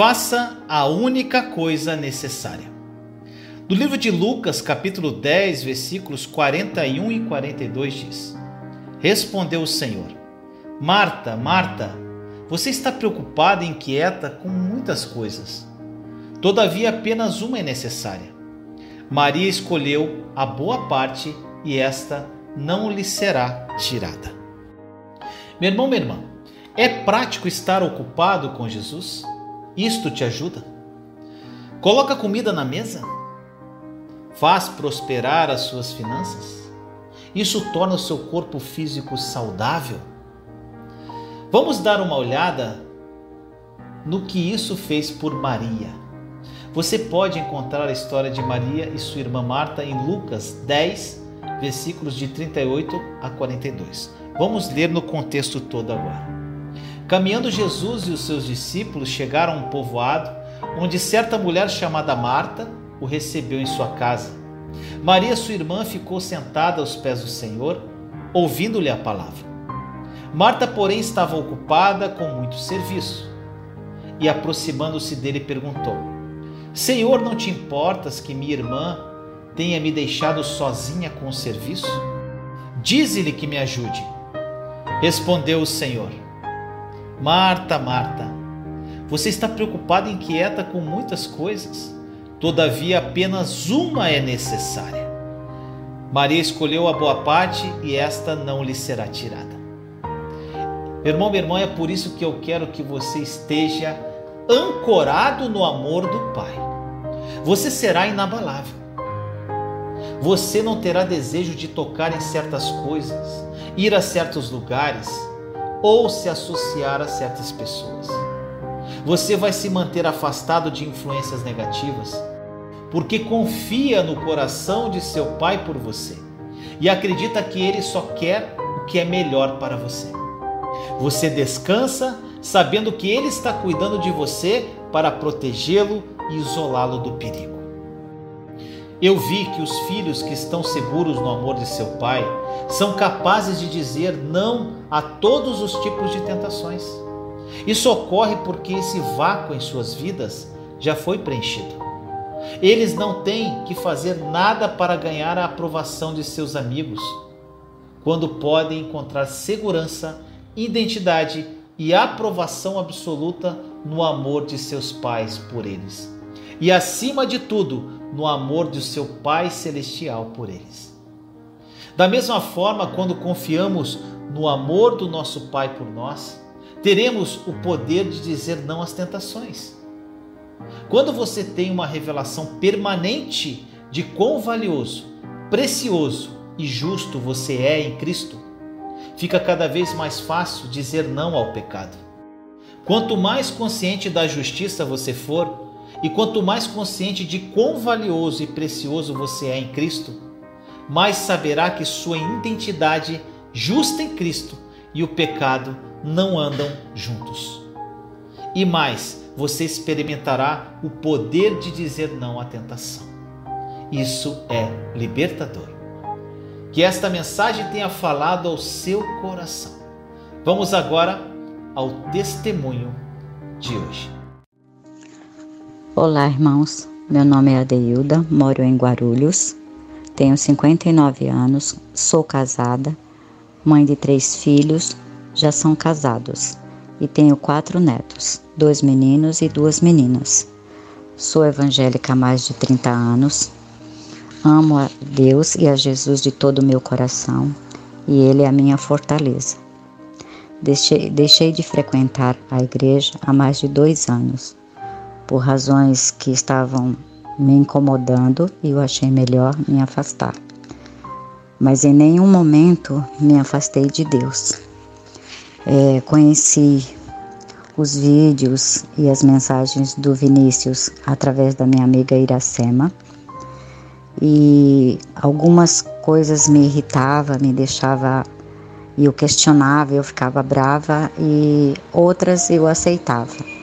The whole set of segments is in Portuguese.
Faça a única coisa necessária. Do livro de Lucas, capítulo 10, versículos 41 e 42 diz: Respondeu o Senhor: Marta, Marta, você está preocupada e inquieta com muitas coisas. Todavia, apenas uma é necessária. Maria escolheu a boa parte e esta não lhe será tirada. Meu irmão, minha irmã, é prático estar ocupado com Jesus? Isto te ajuda? Coloca comida na mesa? Faz prosperar as suas finanças? Isso torna o seu corpo físico saudável? Vamos dar uma olhada no que isso fez por Maria. Você pode encontrar a história de Maria e sua irmã Marta em Lucas 10, versículos de 38 a 42. Vamos ler no contexto todo agora. Caminhando Jesus e os seus discípulos chegaram a um povoado onde certa mulher chamada Marta o recebeu em sua casa. Maria, sua irmã, ficou sentada aos pés do Senhor, ouvindo-lhe a palavra. Marta, porém, estava ocupada com muito serviço e, aproximando-se dele, perguntou: Senhor, não te importas que minha irmã tenha me deixado sozinha com o serviço? Dize-lhe que me ajude. Respondeu o Senhor: Marta, Marta, você está preocupada e inquieta com muitas coisas, todavia apenas uma é necessária. Maria escolheu a boa parte e esta não lhe será tirada. Meu irmão, minha irmã, é por isso que eu quero que você esteja ancorado no amor do Pai. Você será inabalável. Você não terá desejo de tocar em certas coisas, ir a certos lugares ou se associar a certas pessoas. Você vai se manter afastado de influências negativas, porque confia no coração de seu pai por você e acredita que ele só quer o que é melhor para você. Você descansa sabendo que ele está cuidando de você para protegê-lo e isolá-lo do perigo. Eu vi que os filhos que estão seguros no amor de seu pai são capazes de dizer não a todos os tipos de tentações. Isso ocorre porque esse vácuo em suas vidas já foi preenchido. Eles não têm que fazer nada para ganhar a aprovação de seus amigos, quando podem encontrar segurança, identidade e aprovação absoluta no amor de seus pais por eles. E acima de tudo, no amor de seu Pai Celestial por eles. Da mesma forma, quando confiamos no amor do nosso Pai por nós, teremos o poder de dizer não às tentações. Quando você tem uma revelação permanente de quão valioso, precioso e justo você é em Cristo, fica cada vez mais fácil dizer não ao pecado. Quanto mais consciente da justiça você for, e quanto mais consciente de quão valioso e precioso você é em Cristo, mais saberá que sua identidade justa em Cristo e o pecado não andam juntos. E mais, você experimentará o poder de dizer não à tentação. Isso é libertador. Que esta mensagem tenha falado ao seu coração. Vamos agora ao testemunho de hoje. Olá, irmãos. Meu nome é Adeilda, moro em Guarulhos, tenho 59 anos, sou casada, mãe de três filhos, já são casados e tenho quatro netos, dois meninos e duas meninas. Sou evangélica há mais de 30 anos, amo a Deus e a Jesus de todo o meu coração e Ele é a minha fortaleza. Deixei, deixei de frequentar a igreja há mais de dois anos por razões que estavam me incomodando e eu achei melhor me afastar. Mas em nenhum momento me afastei de Deus. É, conheci os vídeos e as mensagens do Vinícius através da minha amiga Iracema e algumas coisas me irritava, me deixava e eu questionava, eu ficava brava e outras eu aceitava.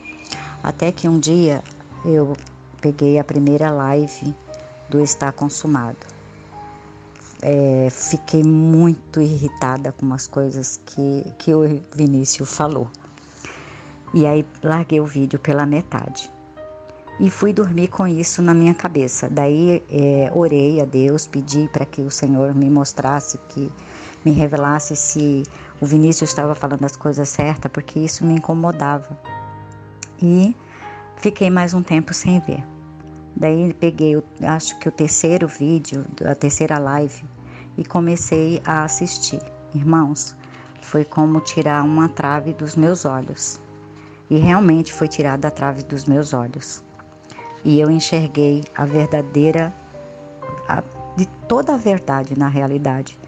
Até que um dia eu peguei a primeira live do Está Consumado. É, fiquei muito irritada com umas coisas que, que o Vinícius falou. E aí larguei o vídeo pela metade. E fui dormir com isso na minha cabeça. Daí é, orei a Deus, pedi para que o Senhor me mostrasse, que me revelasse se o Vinícius estava falando as coisas certas, porque isso me incomodava. E fiquei mais um tempo sem ver. Daí peguei, acho que o terceiro vídeo, a terceira live, e comecei a assistir. Irmãos, foi como tirar uma trave dos meus olhos. E realmente foi tirada a trave dos meus olhos. E eu enxerguei a verdadeira, a, de toda a verdade na realidade.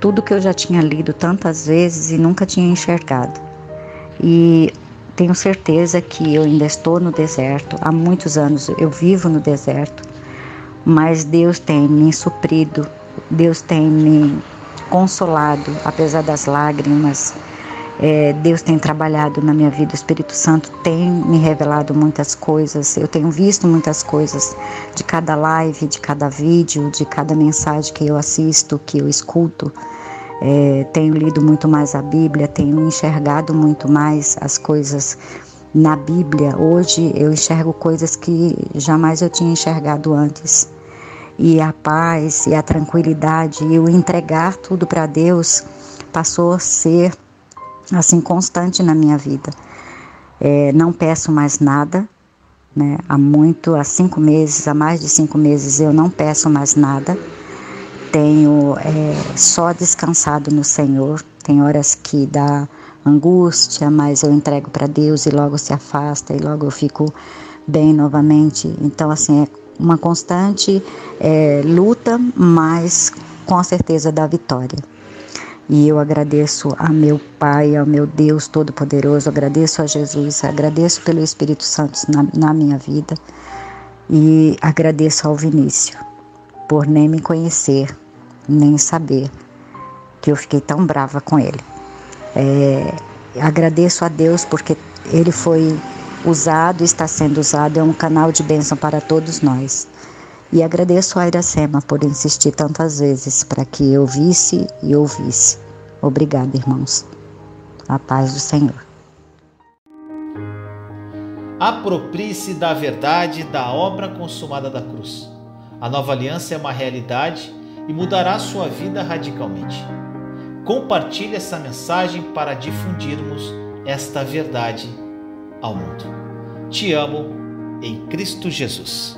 Tudo que eu já tinha lido tantas vezes e nunca tinha enxergado. E tenho certeza que eu ainda estou no deserto. Há muitos anos eu vivo no deserto, mas Deus tem me suprido, Deus tem me consolado, apesar das lágrimas. É, Deus tem trabalhado na minha vida, o Espírito Santo tem me revelado muitas coisas, eu tenho visto muitas coisas de cada live, de cada vídeo, de cada mensagem que eu assisto, que eu escuto. É, tenho lido muito mais a Bíblia, tenho enxergado muito mais as coisas na Bíblia. Hoje eu enxergo coisas que jamais eu tinha enxergado antes. E a paz e a tranquilidade e o entregar tudo para Deus passou a ser assim constante na minha vida. É, não peço mais nada, né? Há muito, há cinco meses, há mais de cinco meses eu não peço mais nada tenho é, só descansado no Senhor. Tem horas que dá angústia, mas eu entrego para Deus e logo se afasta e logo eu fico bem novamente. Então, assim, é uma constante é, luta, mas com certeza da vitória. E eu agradeço a meu Pai, ao meu Deus Todo-Poderoso, agradeço a Jesus, agradeço pelo Espírito Santo na, na minha vida e agradeço ao Vinícius por nem me conhecer, nem saber que eu fiquei tão brava com ele. É, agradeço a Deus porque ele foi usado, está sendo usado, é um canal de bênção para todos nós. E agradeço a Iracema por insistir tantas vezes para que eu visse e ouvisse. Obrigada, irmãos. A paz do Senhor. Aproprie-se da verdade da obra consumada da cruz. A nova aliança é uma realidade e mudará sua vida radicalmente. Compartilhe essa mensagem para difundirmos esta verdade ao mundo. Te amo em Cristo Jesus.